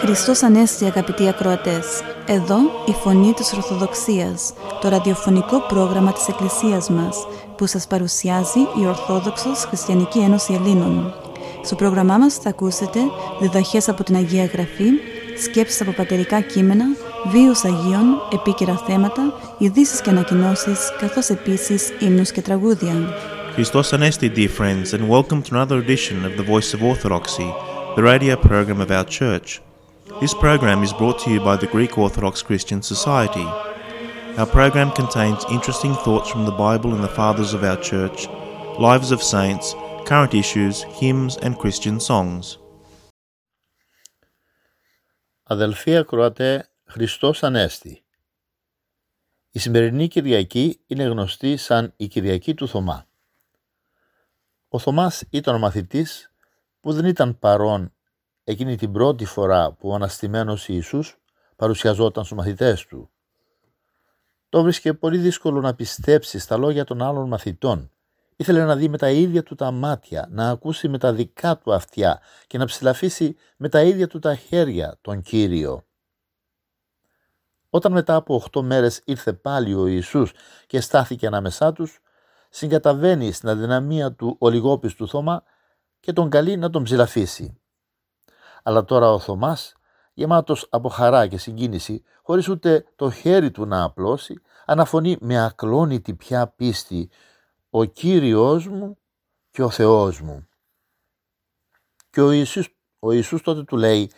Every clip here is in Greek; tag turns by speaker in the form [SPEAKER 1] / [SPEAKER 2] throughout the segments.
[SPEAKER 1] Χριστός Ανέστη αγαπητοί ακροατές. Εδώ η Φωνή της Ορθοδοξίας, το ραδιοφωνικό πρόγραμμα της Εκκλησίας μας, που σας παρουσιάζει η Ορθόδοξος Χριστιανική Ένωση Ελλήνων. Στο πρόγραμμά μας θα ακούσετε διδαχές από την Αγία Γραφή, σκέψεις από πατερικά κείμενα, βίους Αγίων, επίκαιρα θέματα, ειδήσει και ανακοινώσει, καθώς επίσης ύμνους και τραγούδια.
[SPEAKER 2] Christos Anesti, dear friends, and welcome to another edition of the Voice of Orthodoxy, the radio program of our church. This program is brought to you by the Greek Orthodox Christian Society. Our program contains interesting thoughts from the Bible and the Fathers of our Church, lives of saints, current issues, hymns, and Christian songs.
[SPEAKER 3] Αδελφοί ακροατέ, Χριστός Ανέστη. Η σημερινή Κυριακή είναι γνωστή σαν η Κυριακή του Θωμά. Ο Θωμάς ήταν ο μαθητής που δεν ήταν παρόν εκείνη την πρώτη φορά που ο Αναστημένος Ιησούς παρουσιαζόταν στους μαθητές του. Το βρίσκε πολύ δύσκολο να πιστέψει στα λόγια των άλλων μαθητών. Ήθελε να δει με τα ίδια του τα μάτια, να ακούσει με τα δικά του αυτιά και να ψηλαφίσει με τα ίδια του τα χέρια τον Κύριο. Όταν μετά από 8 μέρες ήρθε πάλι ο Ιησούς και στάθηκε ανάμεσά τους, συγκαταβαίνει στην αδυναμία του ο λιγόπιστου Θωμά και τον καλεί να τον ψηλαφίσει. Αλλά τώρα ο Θωμάς, γεμάτος από χαρά και συγκίνηση, χωρίς ούτε το χέρι του να απλώσει, αναφωνεί με ακλόνητη πια πίστη «Ο Κύριος μου και ο Θεός μου». Και ο Ιησούς, ο Ιησούς τότε του λέει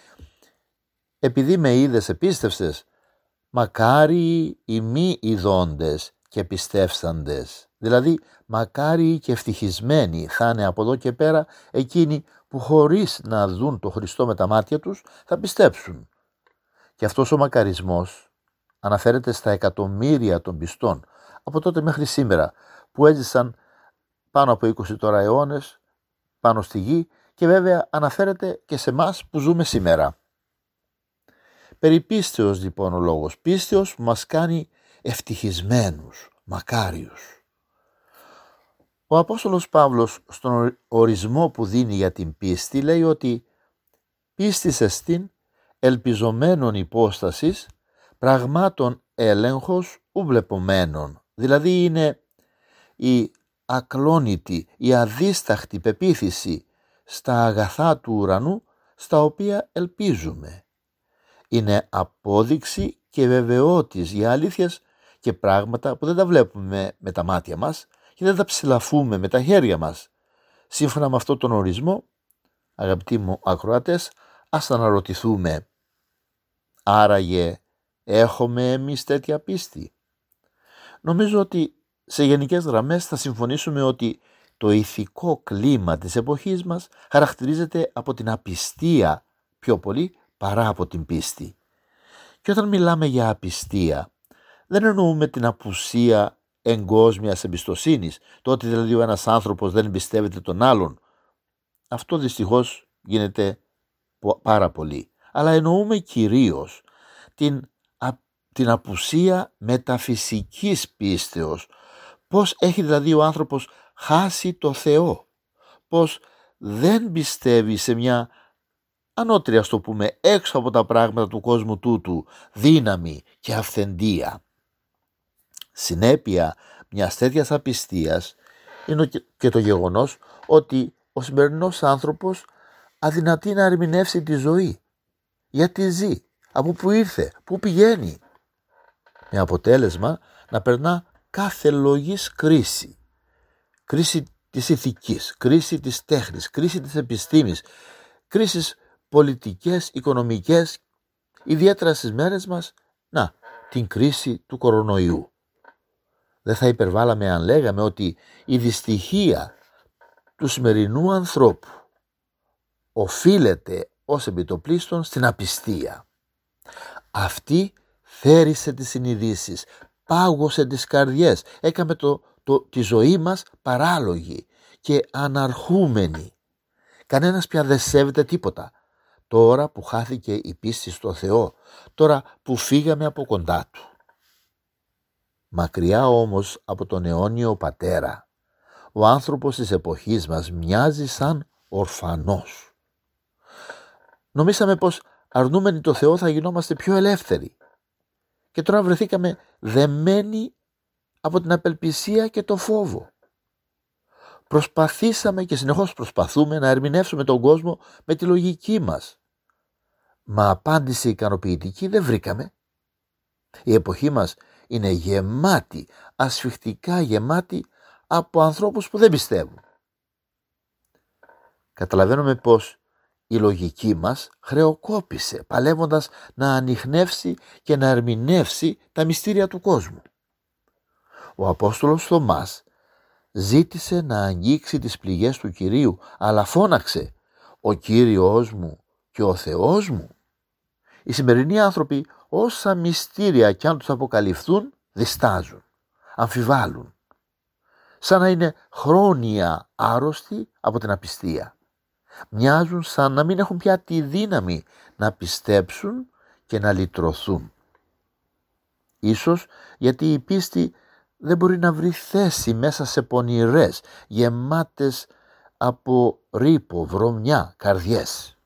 [SPEAKER 3] «Επειδή με είδες επίστευσες, μακάρι οι μη ειδώντες και πιστεύσαντες». Δηλαδή, μακάρι και ευτυχισμένοι θα είναι από εδώ και πέρα εκείνοι που χωρίς να δουν το Χριστό με τα μάτια τους θα πιστέψουν. Και αυτός ο μακαρισμός αναφέρεται στα εκατομμύρια των πιστών από τότε μέχρι σήμερα που έζησαν πάνω από 20 τώρα αιώνες πάνω στη γη και βέβαια αναφέρεται και σε μας που ζούμε σήμερα. Περί πίστεως λοιπόν ο λόγος. Πίστεως που μας κάνει ευτυχισμένους, μακάριους. Ο Απόστολος Παύλος στον ορισμό που δίνει για την πίστη λέει ότι πίστησε στην ελπιζομένων υπόστασης πραγμάτων έλεγχος ουβλεπομένων. Δηλαδή είναι η ακλόνητη, η αδίσταχτη πεποίθηση στα αγαθά του ουρανού στα οποία ελπίζουμε. Είναι απόδειξη και βεβαιότης για αλήθειες και πράγματα που δεν τα βλέπουμε με τα μάτια μας και δεν τα ψηλαφούμε με τα χέρια μας. Σύμφωνα με αυτόν τον ορισμό, αγαπητοί μου ακροατές, ας αναρωτηθούμε, άραγε έχουμε εμείς τέτοια πίστη; Νομίζω ότι σε γενικές γραμμές θα συμφωνήσουμε ότι το ηθικό κλίμα της εποχής μας χαρακτηρίζεται από την απιστία πιο πολύ παρά από την πίστη. Και όταν μιλάμε για απιστία, δεν εννοούμε την απουσία εγκόσμιας εμπιστοσύνης, το ότι δηλαδή ο ένας άνθρωπος δεν εμπιστεύεται τον άλλον. Αυτό δυστυχώς γίνεται πάρα πολύ. Αλλά εννοούμε κυρίως την, την απουσία μεταφυσικής πίστεως. Πώς έχει δηλαδή ο άνθρωπος χάσει το Θεό; Πώς δεν πιστεύει σε μια ανώτερη το πούμε έξω από τα πράγματα του κόσμου τούτου δύναμη και αυθεντία. Συνέπεια μιας τέτοιας απιστίας είναι και το γεγονός ότι ο σημερινός άνθρωπος αδυνατεί να ερμηνεύσει τη ζωή. Γιατί ζει, από που ήρθε, πού πηγαίνει. Με αποτέλεσμα να περνά κάθε λογής κρίση. Κρίση της ηθικής, κρίση της τέχνης, κρίση της επιστήμης, κρίσεις πολιτικές, οικονομικές, ιδιαίτερα στις μέρες μας, να, την κρίση του κορονοϊού. Δεν θα υπερβάλαμε αν λέγαμε ότι η δυστυχία του σημερινού ανθρώπου οφείλεται ως επιτοπλίστων στην απιστία. Αυτή θέρισε τις συνειδήσεις, πάγωσε τις καρδιές, έκαμε το, το, τη ζωή μας παράλογη και αναρχούμενη. Κανένας πια δεν σέβεται τίποτα. Τώρα που χάθηκε η πίστη στο Θεό, τώρα που φύγαμε από κοντά Του. Μακριά όμως από τον αιώνιο πατέρα, ο άνθρωπος της εποχής μας μοιάζει σαν ορφανός. Νομίσαμε πως αρνούμενοι το Θεό θα γινόμαστε πιο ελεύθεροι. Και τώρα βρεθήκαμε δεμένοι από την απελπισία και το φόβο. Προσπαθήσαμε και συνεχώς προσπαθούμε να ερμηνεύσουμε τον κόσμο με τη λογική μας. Μα απάντηση ικανοποιητική δεν βρήκαμε. Η εποχή μας είναι γεμάτη, ασφιχτικά γεμάτη από ανθρώπους που δεν πιστεύουν. Καταλαβαίνουμε πως η λογική μας χρεοκόπησε παλεύοντας να ανοιχνεύσει και να ερμηνεύσει τα μυστήρια του κόσμου. Ο Απόστολος Θωμάς ζήτησε να αγγίξει τις πληγές του Κυρίου αλλά φώναξε «Ο Κύριος μου και ο Θεός μου». Οι σημερινοί άνθρωποι όσα μυστήρια κι αν τους αποκαλυφθούν διστάζουν, αμφιβάλλουν σαν να είναι χρόνια άρρωστοι από την απιστία. Μοιάζουν σαν να μην έχουν πια τη δύναμη να πιστέψουν και να λυτρωθούν. Ίσως γιατί η πίστη δεν μπορεί να βρει θέση μέσα σε πονηρές, γεμάτες από ρήπο, βρωμιά, καρδιές.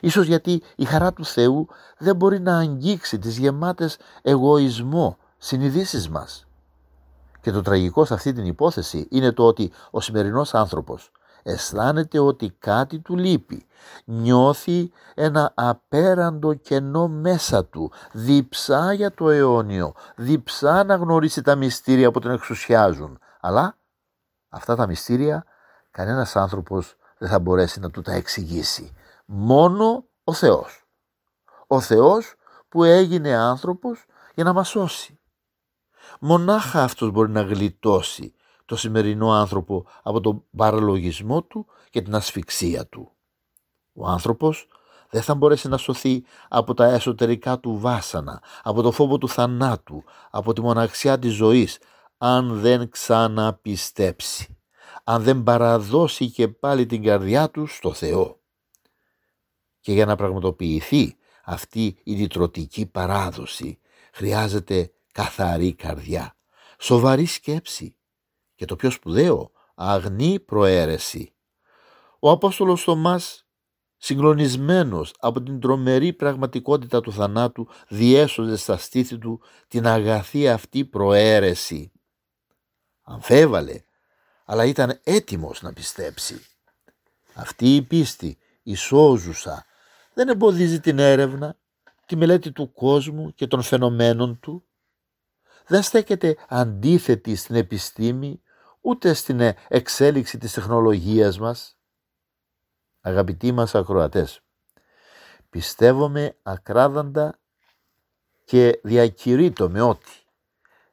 [SPEAKER 3] Ίσως γιατί η χαρά του Θεού δεν μπορεί να αγγίξει τις γεμάτες εγωισμό συνειδήσεις μας. Και το τραγικό σε αυτή την υπόθεση είναι το ότι ο σημερινός άνθρωπος αισθάνεται ότι κάτι του λείπει. Νιώθει ένα απέραντο κενό μέσα του. Διψά για το αιώνιο. Διψά να γνωρίσει τα μυστήρια που τον εξουσιάζουν. Αλλά αυτά τα μυστήρια κανένας άνθρωπος δεν θα μπορέσει να του τα εξηγήσει. Μόνο ο Θεός. Ο Θεός που έγινε άνθρωπος για να μας σώσει. Μονάχα αυτός μπορεί να γλιτώσει το σημερινό άνθρωπο από τον παραλογισμό του και την ασφυξία του. Ο άνθρωπος δεν θα μπορέσει να σωθεί από τα εσωτερικά του βάσανα, από το φόβο του θανάτου, από τη μοναξιά της ζωής, αν δεν ξαναπιστέψει, αν δεν παραδώσει και πάλι την καρδιά του στο Θεό. Και για να πραγματοποιηθεί αυτή η λυτρωτική παράδοση χρειάζεται καθαρή καρδιά, σοβαρή σκέψη και το πιο σπουδαίο, αγνή προαίρεση. Ο Απόστολος Θωμάς, συγκλονισμένος από την τρομερή πραγματικότητα του θανάτου, διέσωσε στα στήθη του την αγαθή αυτή προαίρεση. Αμφέβαλε, αλλά ήταν έτοιμος να πιστέψει. Αυτή η πίστη, η σώζουσα, δεν εμποδίζει την έρευνα, τη μελέτη του κόσμου και των φαινομένων του, δεν στέκεται αντίθετη στην επιστήμη ούτε στην εξέλιξη της τεχνολογίας μας. Αγαπητοί μας ακροατές, πιστεύομαι ακράδαντα και διακηρύττω με ότι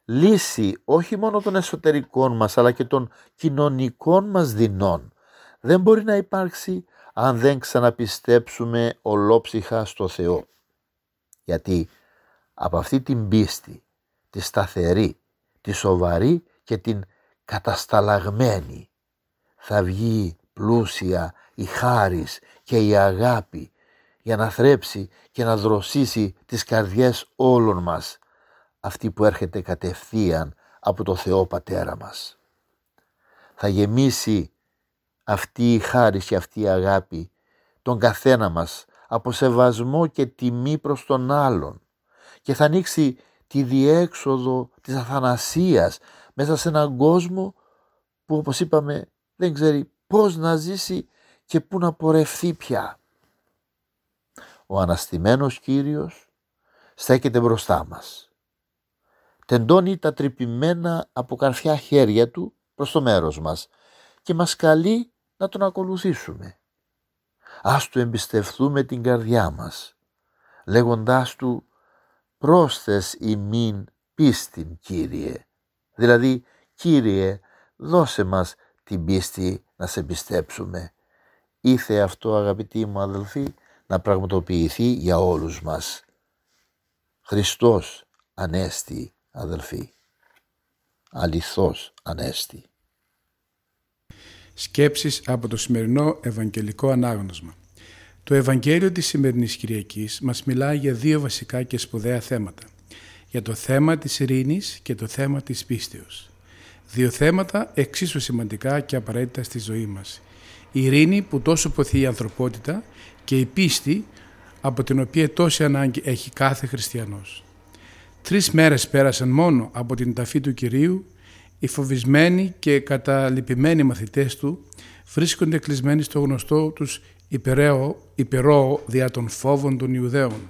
[SPEAKER 3] λύση όχι μόνο των εσωτερικών μας αλλά και των κοινωνικών μας δεινών δεν μπορεί να υπάρξει αν δεν ξαναπιστέψουμε ολόψυχα στο Θεό. Γιατί από αυτή την πίστη τη σταθερή, τη σοβαρή και την κατασταλαγμένη. Θα βγει πλούσια η χάρις και η αγάπη για να θρέψει και να δροσίσει τις καρδιές όλων μας, αυτή που έρχεται κατευθείαν από το Θεό Πατέρα μας. Θα γεμίσει αυτή η χάρις και αυτή η αγάπη τον καθένα μας από σεβασμό και τιμή προς τον άλλον και θα ανοίξει τη διέξοδο της αθανασίας μέσα σε έναν κόσμο που όπως είπαμε δεν ξέρει πώς να ζήσει και πού να πορευθεί πια. Ο αναστημένος Κύριος στέκεται μπροστά μας. Τεντώνει τα τρυπημένα από καρφιά χέρια του προς το μέρος μας και μας καλεί να τον ακολουθήσουμε. Ας του εμπιστευτούμε την καρδιά μας, λέγοντάς του πρόσθες ημίν πίστην Κύριε. Δηλαδή, Κύριε, δώσε μας την πίστη να σε πιστέψουμε. Ήθε αυτό αγαπητοί μου αδελφοί να πραγματοποιηθεί για όλους μας. Χριστός Ανέστη αδελφοί. Αληθώς Ανέστη.
[SPEAKER 4] Σκέψεις από το σημερινό Ευαγγελικό Ανάγνωσμα. Το Ευαγγέλιο της σημερινής Κυριακής μας μιλάει για δύο βασικά και σπουδαία θέματα. για το θέμα της ειρήνης και το θέμα της πίστεως. Δύο θέματα εξίσου σημαντικά και απαραίτητα στη ζωή μας. Η ειρήνη που τόσο ποθεί η ανθρωπότητα και η πίστη από την οποία τόση ανάγκη έχει κάθε χριστιανός. Τρεις μέρες πέρασαν μόνο από την ταφή του Κυρίου, οι φοβισμένοι και καταλυπημένοι μαθητές του βρίσκονται κλεισμένοι στο γνωστό τους υπερό, δια των φόβων των Ιουδαίων.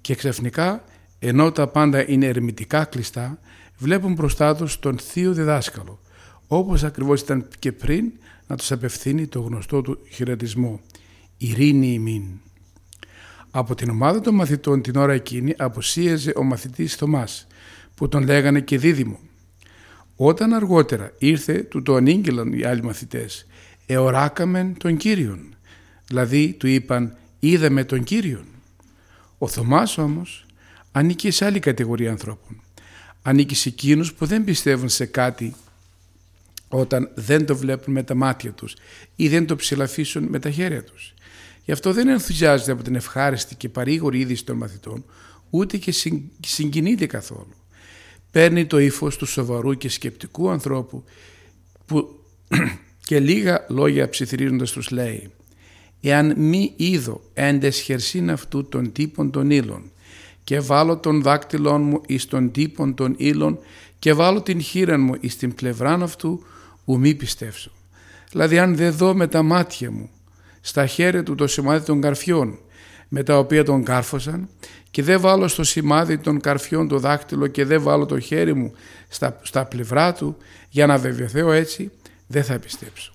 [SPEAKER 4] Και ξαφνικά, ενώ τα πάντα είναι ερμητικά κλειστά, βλέπουν μπροστά τους τον Θείο Διδάσκαλο, όπως ακριβώς ήταν και πριν να τους απευθύνει το γνωστό του χαιρετισμό «Ειρήνη ημίν». Από την ομάδα των μαθητών την ώρα εκείνη αποσίαζε ο μαθητής Θωμάς, που τον λέγανε και δίδυμο. Όταν αργότερα ήρθε, του το ανήγγυλαν οι άλλοι μαθητές, «Εωράκαμεν τον Κύριον», δηλαδή του είπαν «Είδαμε τον Κύριον». Ο Θωμάς όμως ανήκει σε άλλη κατηγορία ανθρώπων. Ανήκει σε εκείνους που δεν πιστεύουν σε κάτι όταν δεν το βλέπουν με τα μάτια τους ή δεν το ψηλαφίσουν με τα χέρια τους. Γι' αυτό δεν ενθουσιάζεται από την ευχάριστη και παρήγορη είδηση των μαθητών, ούτε και συγκινείται καθόλου. Παίρνει το ύφος του σοβαρού και σκεπτικού ανθρώπου που και λίγα λόγια ψιθυρίζοντας τους λέει «Εάν μη είδω έντες χερσίν αυτού των τύπων των ύλων και βάλω τον δάκτυλόν μου εις τον τύπων των ύλων και βάλω την χείρα μου εις την πλευράν αυτού, ου μη πιστεύσω». Δηλαδή αν δεν δω με τα μάτια μου στα χέρια του το σημάδι των καρφιών με τα οποία τον κάρφωσαν και δεν βάλω στο σημάδι των καρφιών το δάκτυλο και δεν βάλω το χέρι μου στα, στα πλευρά του για να βεβαιωθώ έτσι δεν θα πιστέψω.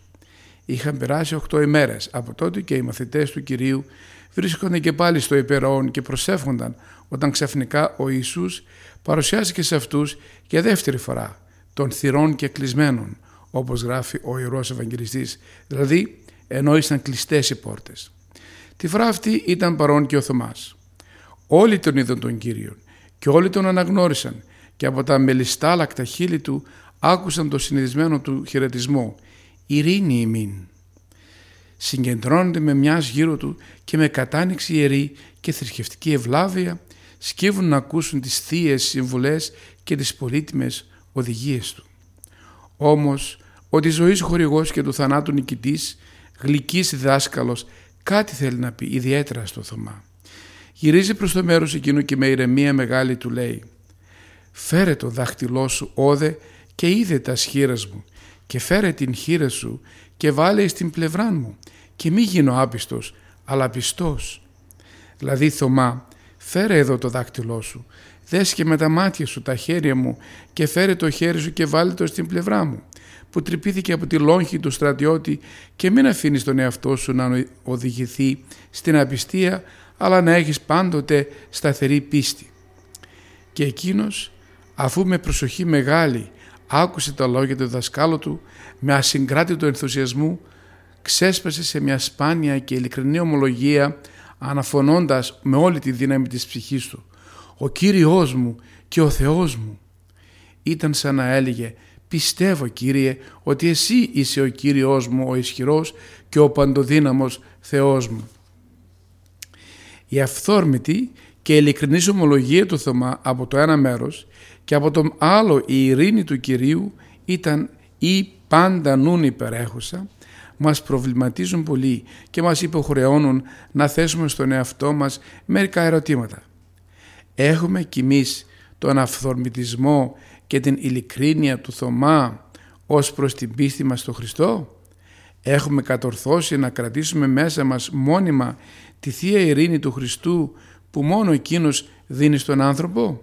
[SPEAKER 4] Είχαν περάσει οχτώ ημέρες από τότε και οι μαθητές του Κυρίου βρίσκονταν και πάλι στο υπερόον και προσεύχονταν όταν ξαφνικά ο Ιησούς παρουσιάστηκε σε αυτούς για δεύτερη φορά των θυρών και κλεισμένων όπως γράφει ο Ιερός Ευαγγελιστής δηλαδή ενώ ήσαν κλειστές οι πόρτες. Τη φορά αυτή ήταν παρόν και ο Θωμάς. Όλοι τον είδαν τον Κύριον και όλοι τον αναγνώρισαν και από τα μελιστάλακτα χείλη του άκουσαν το συνηθισμένο του χαιρετισμό «Ειρήνη ημίν». Συγκεντρώνονται με μιας γύρω του και με κατάνοιξη ιερή και θρησκευτική ευλάβεια σκύβουν να ακούσουν τις θείες συμβουλές και τις πολύτιμες οδηγίες του. Όμως, ο της ζωής χορηγός και του θανάτου νικητής γλυκής διδάσκαλος, κάτι θέλει να πει ιδιαίτερα στο Θωμά. Γυρίζει προς το μέρος εκείνο και με ηρεμία μεγάλη του λέει «Φέρε το δάχτυλό σου όδε και είδε τα σχήρας μου και φέρε την χείρα σου και βάλε στην πλευρά μου και μη γίνω άπιστος αλλά πιστός». Δηλαδή Θωμά φέρε εδώ το δάχτυλό σου δες και με τα μάτια σου τα χέρια μου και φέρε το χέρι σου και βάλε το στην πλευρά μου που τρυπήθηκε από τη λόγχη του στρατιώτη και μην αφήνεις τον εαυτό σου να οδηγηθεί στην απιστία αλλά να έχεις πάντοτε σταθερή πίστη. Και εκείνος αφού με προσοχή μεγάλη άκουσε τα λόγια του δασκάλου του με ασυγκράτητο ενθουσιασμό ξέσπασε σε μια σπάνια και ειλικρινή ομολογία αναφωνώντας με όλη τη δύναμη της ψυχής του «Ο Κύριος μου και ο Θεός μου» ήταν σαν να έλεγε Πιστεύω Κύριε ότι Εσύ είσαι ο Κύριος μου ο ισχυρός και ο παντοδύναμος Θεός μου. Η αυθόρμητη και ειλικρινής ομολογία του Θωμά από το ένα μέρος και από το άλλο η ειρήνη του Κυρίου ήταν ή πάντα νουν υπερέχουσα μας προβληματίζουν πολύ και μας υποχρεώνουν να θέσουμε στον εαυτό μας μερικά ερωτήματα. Έχουμε κι εμείς τον αυθορμητισμό και την ειλικρίνεια του Θωμά ως προς την πίστη μας στο Χριστό; Έχουμε κατορθώσει να κρατήσουμε μέσα μας μόνιμα τη Θεία Ειρήνη του Χριστού που μόνο Εκείνος δίνει στον άνθρωπο;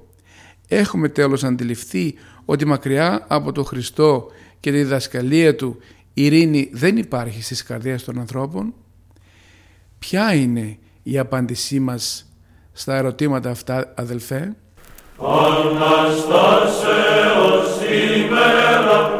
[SPEAKER 4] Έχουμε τέλος αντιληφθεί ότι μακριά από τον Χριστό και τη διδασκαλία Του η ειρήνη δεν υπάρχει στις καρδιές των ανθρώπων; Ποια είναι η απάντησή μας στα ερωτήματα αυτά αδελφέ;
[SPEAKER 5] Αναστάσεως ημέρα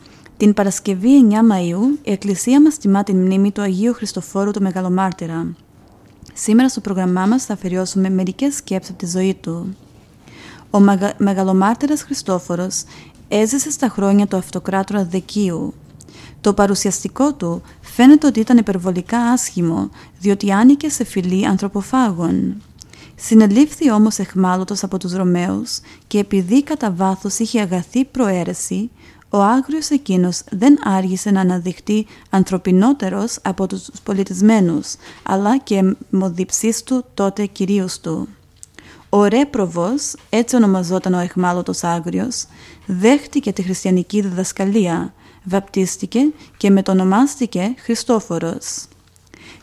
[SPEAKER 1] Την Παρασκευή 9 Μαΐου η Εκκλησία μας τιμά την μνήμη του Αγίου Χριστοφόρου του Μεγαλομάρτυρα. Σήμερα στο πρόγραμμά μας θα αφιερώσουμε μερικές σκέψεις από τη ζωή του. Ο Μεγα... Μεγαλομάρτυρας Χριστόφορος έζησε στα χρόνια του αυτοκράτορα Δεκίου. Το παρουσιαστικό του φαίνεται ότι ήταν υπερβολικά άσχημο, διότι άνοικε σε φυλή ανθρωποφάγων. Συνελήφθη όμως εχμάλωτος από τους Ρωμαίους και επειδή κατά βάθος είχε αγαθή προαίρεση, ο άγριος εκείνος δεν άργησε να αναδειχτεί ανθρωπινότερος από τους πολιτισμένους, αλλά και μοδιψής του τότε κυρίως του. Ο Ρέπροβος, έτσι ονομαζόταν ο εχμάλωτος άγριος, δέχτηκε τη χριστιανική διδασκαλία, βαπτίστηκε και μετονομάστηκε Χριστόφορος.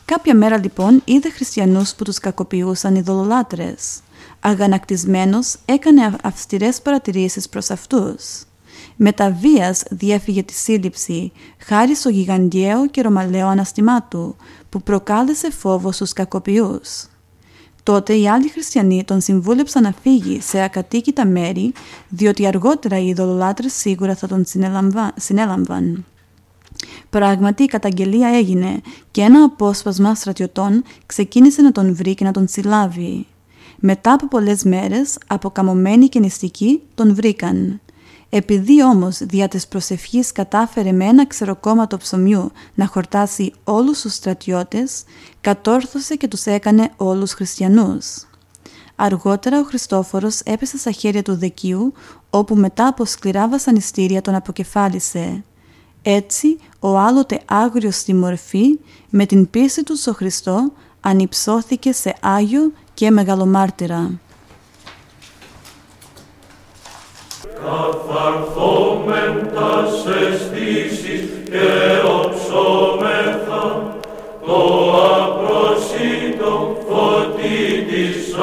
[SPEAKER 1] Κάποια μέρα λοιπόν είδε χριστιανούς που τους κακοποιούσαν ειδωλολάτρες. Αγανακτισμένος έκανε αυστηρές παρατηρήσεις προς αυτούς. Με τα βίας διέφυγε τη σύλληψη χάρη στο γιγαντιαίο και ρωμαλαίο αναστημά του που προκάλεσε φόβο στους κακοποιούς. Τότε οι άλλοι χριστιανοί τον συμβούλεψαν να φύγει σε ακατοίκητα μέρη διότι αργότερα οι ειδωλολάτρες σίγουρα θα τον συνέλαμβαν. Πράγματι η καταγγελία έγινε και ένα απόσπασμα στρατιωτών ξεκίνησε να τον βρει και να τον συλλάβει. Μετά από πολλές μέρες, αποκαμωμένοι και νηστικοί τον βρήκαν. Επειδή όμως δια της προσευχής κατάφερε με ένα ξεροκόμματο ψωμιού να χορτάσει όλους τους στρατιώτες, κατόρθωσε και τους έκανε όλους χριστιανούς. Αργότερα ο Χριστόφορος έπεσε στα χέρια του Δεκίου, όπου μετά από σκληρά βασανιστήρια τον αποκεφάλισε. Έτσι, ο άλλοτε άγριος στη μορφή, με την πίστη του στο Χριστό, ανυψώθηκε σε Άγιο και Μεγαλομάρτυρα.
[SPEAKER 5] Καθαρθόμεν τας αισθήσεις και οψόμεθα το απροσίτο φωτί της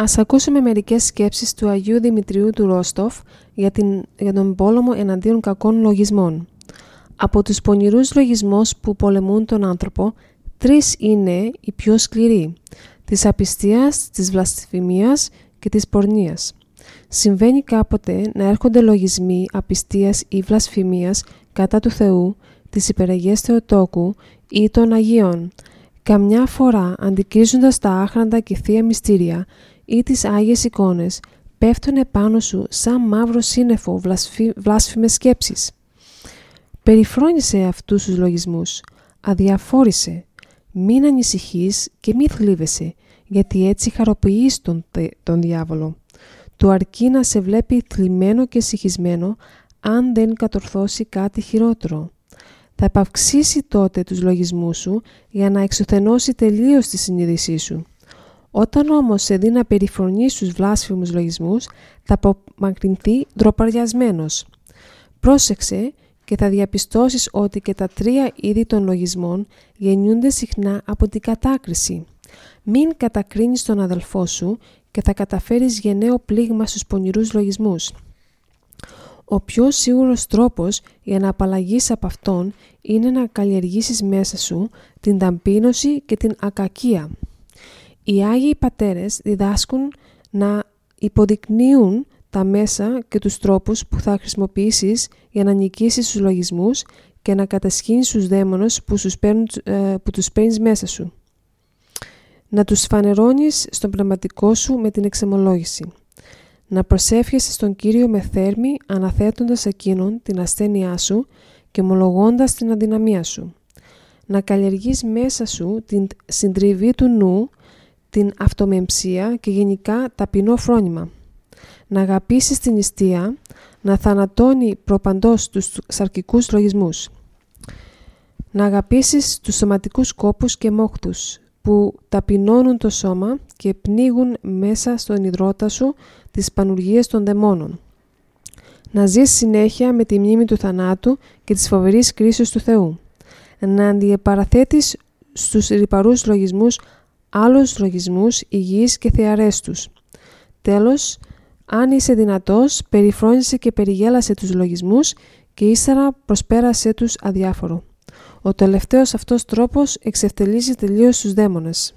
[SPEAKER 6] Ας ακούσουμε μερικές σκέψεις του Αγίου Δημητριού του Ρόστοφ για, την, για τον πόλεμο εναντίον κακών λογισμών. Από τους πονηρούς λογισμούς που πολεμούν τον άνθρωπο, τρεις είναι οι πιο σκληροί, της απιστίας, της βλασφημίας και της πορνείας. Συμβαίνει κάποτε να έρχονται λογισμοί απιστίας ή βλασφημίας κατά του Θεού, της υπεραγίας Θεοτόκου ή των Αγίων. Καμιά φορά, αντικρίζοντας τα άχραντα και θεία μυστήρια, ή τις Άγιες εικόνες πέφτουν επάνω σου σαν μαύρο σύννεφο βλασφι... βλάσφημες σκέψεις. Περιφρόνησε αυτούς τους λογισμούς, αδιαφόρησε, μην ανησυχείς και μη θλίβεσαι, γιατί έτσι χαροποιείς τον, τον διάβολο. Του αρκεί να σε βλέπει θλιμμένο και συγχυσμένο αν δεν κατορθώσει κάτι χειρότερο. Θα επαυξήσει τότε τους λογισμούς σου για να εξουθενώσει τελείως τη συνείδησή σου. Όταν όμως σε δει να περιφρονεί στους βλάσφημους λογισμούς, θα απομακρυνθεί ντροπαριασμένος. Πρόσεξε και θα διαπιστώσεις ότι και τα τρία είδη των λογισμών γεννιούνται συχνά από την κατάκριση. Μην κατακρίνεις τον αδελφό σου και θα καταφέρεις γενναίο πλήγμα στους πονηρούς λογισμούς. Ο πιο σίγουρος τρόπος για να απαλλαγείς από αυτόν είναι να καλλιεργήσεις μέσα σου την ταμπίνωση και την ακακία. Οι Άγιοι Πατέρες διδάσκουν να υποδεικνύουν τα μέσα και τους τρόπους που θα χρησιμοποιήσεις για να νικήσεις τους λογισμούς και να κατασχύνεις τους δαίμονες που, τους παίρνουν, ε, που τους παίρνεις μέσα σου. Να τους φανερώνεις στον πνευματικό σου με την εξεμολόγηση. Να προσεύχεσαι στον Κύριο με θέρμη αναθέτοντας εκείνον την ασθένειά σου και ομολογώντας την αδυναμία σου. Να καλλιεργείς μέσα σου την συντριβή του νου την αυτομεμψία και γενικά ταπεινό φρόνημα. Να αγαπήσει την νηστεία, να θανατώνει προπαντός τους σαρκικούς λογισμούς. Να αγαπήσεις τους σωματικούς κόπους και μόχτους που ταπεινώνουν το σώμα και πνίγουν μέσα στον υδρότα σου τις πανουργίες των δαιμόνων. Να ζεις συνέχεια με τη μνήμη του θανάτου και της φοβερής κρίσης του Θεού. Να αντιεπαραθέτεις στους ρηπαρούς λογισμούς
[SPEAKER 5] άλλους λογισμούς υγιείς και θεαρές τους. Τέλος, αν είσαι δυνατός, περιφρόνησε και περιγέλασε τους λογισμούς και ύστερα προσπέρασε τους αδιάφορο. Ο τελευταίος αυτός τρόπος εξευτελίζει τελείως τους δαίμονες.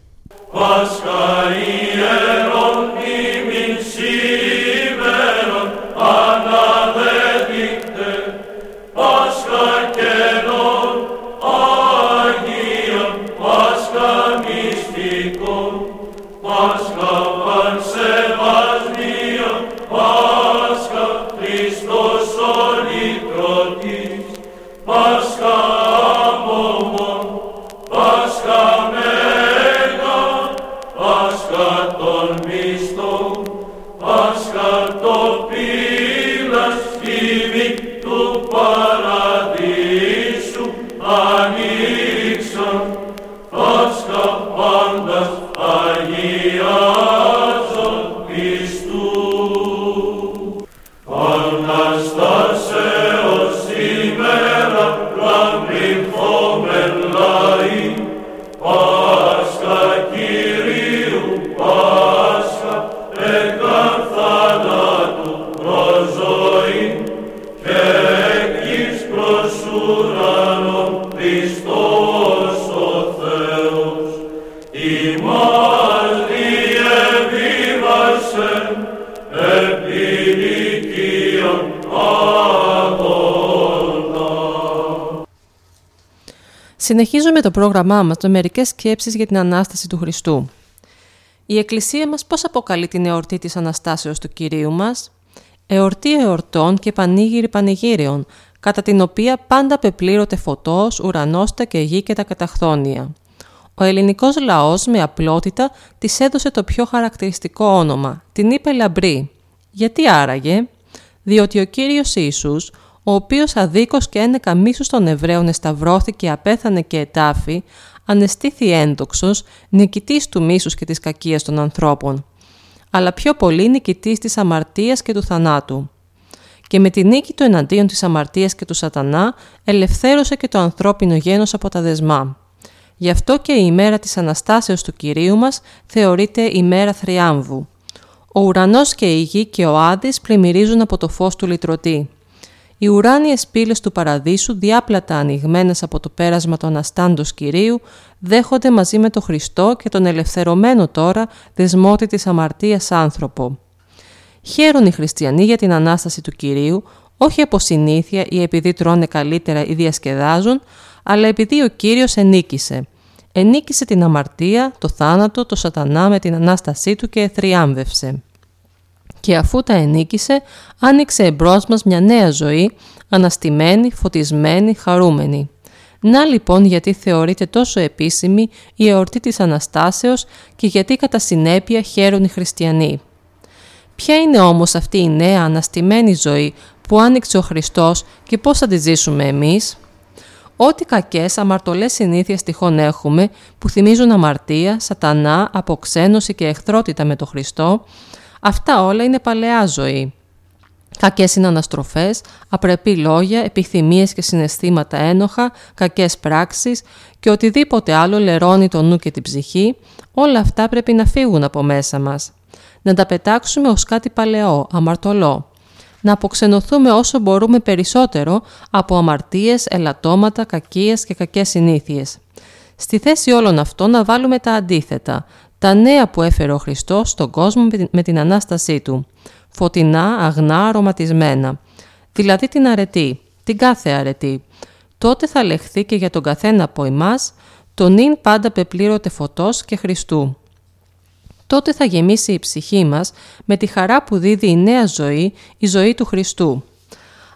[SPEAKER 7] Συνεχίζουμε το πρόγραμμά μας με μερικές σκέψεις για την Ανάσταση του Χριστού. Η Εκκλησία μας πώς αποκαλεί την εορτή της Αναστάσεως του Κυρίου μας; Εορτή εορτών και πανήγυρη πανηγύριων, κατά την οποία πάντα πεπλήρωτε φωτός, ουρανόστα και γη και τα καταχθόνια. Ο ελληνικός λαός με απλότητα της έδωσε το πιο χαρακτηριστικό όνομα, την είπε λαμπρή. Γιατί άραγε; Διότι ο Κύριος Ιησούς, ο οποίος αδίκως και ένεκα μίσους των Εβραίων εσταυρώθηκε, απέθανε και ετάφη, ανεστήθη ένδοξος, νικητής του μίσους και της κακίας των ανθρώπων, αλλά πιο πολύ νικητής της αμαρτίας και του θανάτου. Και με τη νίκη του εναντίον της αμαρτίας και του σατανά, ελευθέρωσε και το ανθρώπινο γένος από τα δεσμά. Γι' αυτό και η ημέρα της Αναστάσεως του Κυρίου μας θεωρείται ημέρα θριάμβου. Ο ουρανός και η γη και ο Άδης πλημμυρίζουν από το φως του λυτρωτή. Οι ουράνιες πύλες του παραδείσου, διάπλατα ανοιγμένες από το πέρασμα των αστάντος Κυρίου, δέχονται μαζί με τον Χριστό και τον ελευθερωμένο τώρα δεσμότη της αμαρτίας άνθρωπο. Χαίρον οι χριστιανοί για την Ανάσταση του Κυρίου, όχι από συνήθεια ή επειδή τρώνε καλύτερα ή διασκεδάζουν, αλλά επειδή ο Κύριος ενίκησε. Ενίκησε την αμαρτία, το θάνατο, το σατανά με την Ανάστασή του και θριάμβευσε και αφού τα ενίκησε, άνοιξε εμπρός μας μια νέα ζωή, αναστημένη, φωτισμένη, χαρούμενη. Να λοιπόν γιατί θεωρείται τόσο επίσημη η εορτή της Αναστάσεως και γιατί κατά συνέπεια χαίρουν οι χριστιανοί. Ποια είναι όμως αυτή η νέα αναστημένη ζωή που άνοιξε ο Χριστός και πώς θα τη ζήσουμε εμείς; Ό,τι κακές αμαρτωλές συνήθειες τυχόν έχουμε που θυμίζουν αμαρτία, σατανά, αποξένωση και εχθρότητα με τον Χριστό, Αυτά όλα είναι παλαιά ζωή. Κακές είναι αναστροφές, απρεπή λόγια, επιθυμίες και συναισθήματα ένοχα, κακές πράξεις και οτιδήποτε άλλο λερώνει το νου και την ψυχή, όλα αυτά πρέπει να φύγουν από μέσα μας. Να τα πετάξουμε ως κάτι παλαιό, αμαρτωλό. Να αποξενωθούμε όσο μπορούμε περισσότερο από αμαρτίες, ελαττώματα, κακίες και κακές συνήθειες. Στη θέση όλων αυτών να βάλουμε τα αντίθετα, τα νέα που έφερε ο Χριστός στον κόσμο με την Ανάστασή Του, φωτεινά, αγνά, αρωματισμένα, δηλαδή την αρετή, την κάθε αρετή. Τότε θα λεχθεί και για τον καθένα από εμάς, τον νυν πάντα πεπλήρωτε φωτός και Χριστού. Τότε θα γεμίσει η ψυχή μας με τη χαρά που δίδει η νέα ζωή, η ζωή του Χριστού.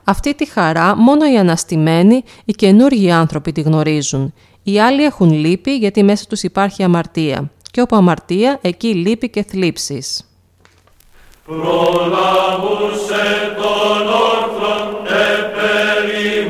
[SPEAKER 7] Αυτή τη χαρά μόνο οι αναστημένοι, οι καινούργιοι άνθρωποι τη γνωρίζουν. Οι άλλοι έχουν λύπη γιατί μέσα τους υπάρχει αμαρτία και όπου αμαρτία, εκεί λύπη και θλίψεις.
[SPEAKER 8] Προλάβουσε τον όρθρον επέρι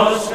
[SPEAKER 1] was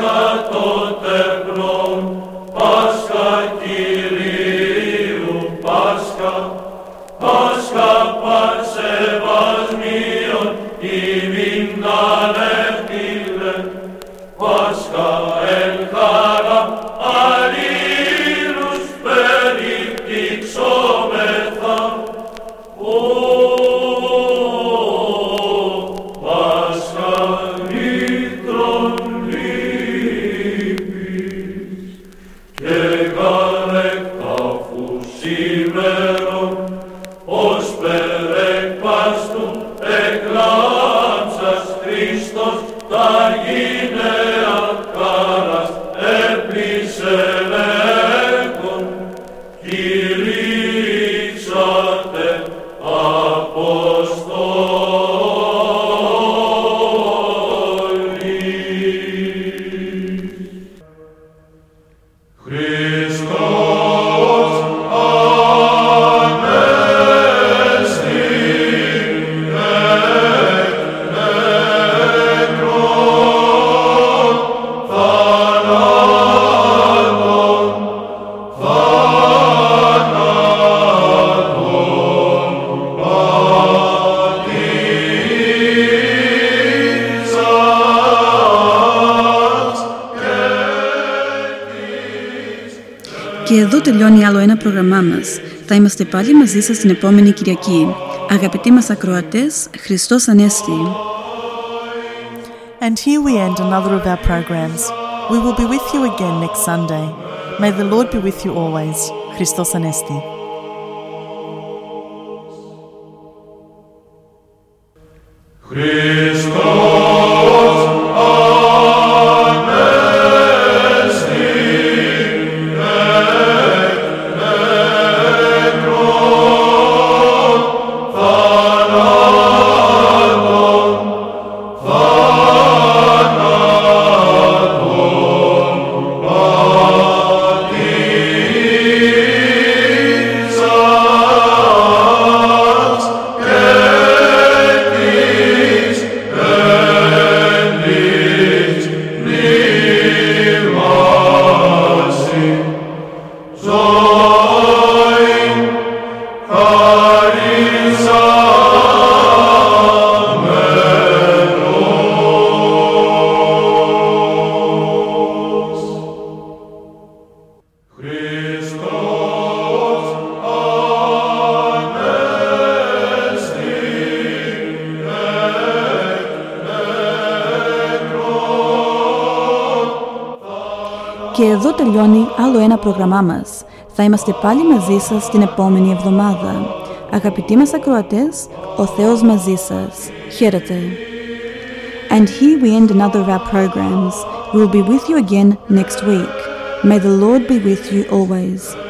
[SPEAKER 1] πρόγραμμά μας. Θα είμαστε πάλι μαζί σας την επόμενη Κυριακή. Αγαπητοί μας ακροατές, Χριστός Ανέστη.
[SPEAKER 9] And here we end another of our programs. We will be with you again next Sunday. May the Lord be with you always. Christos Anesti.
[SPEAKER 1] Και τελειώνει άλλο ένα πρόγραμμά μας. Θα είμαστε πάλι μαζί σας την επόμενη εβδομάδα. Αγαπητοί μας ακροατές, ο Θεός μαζί σας. Χαίρετε. And here we end another of our programs. We will be with you again next week. May the Lord be with you always.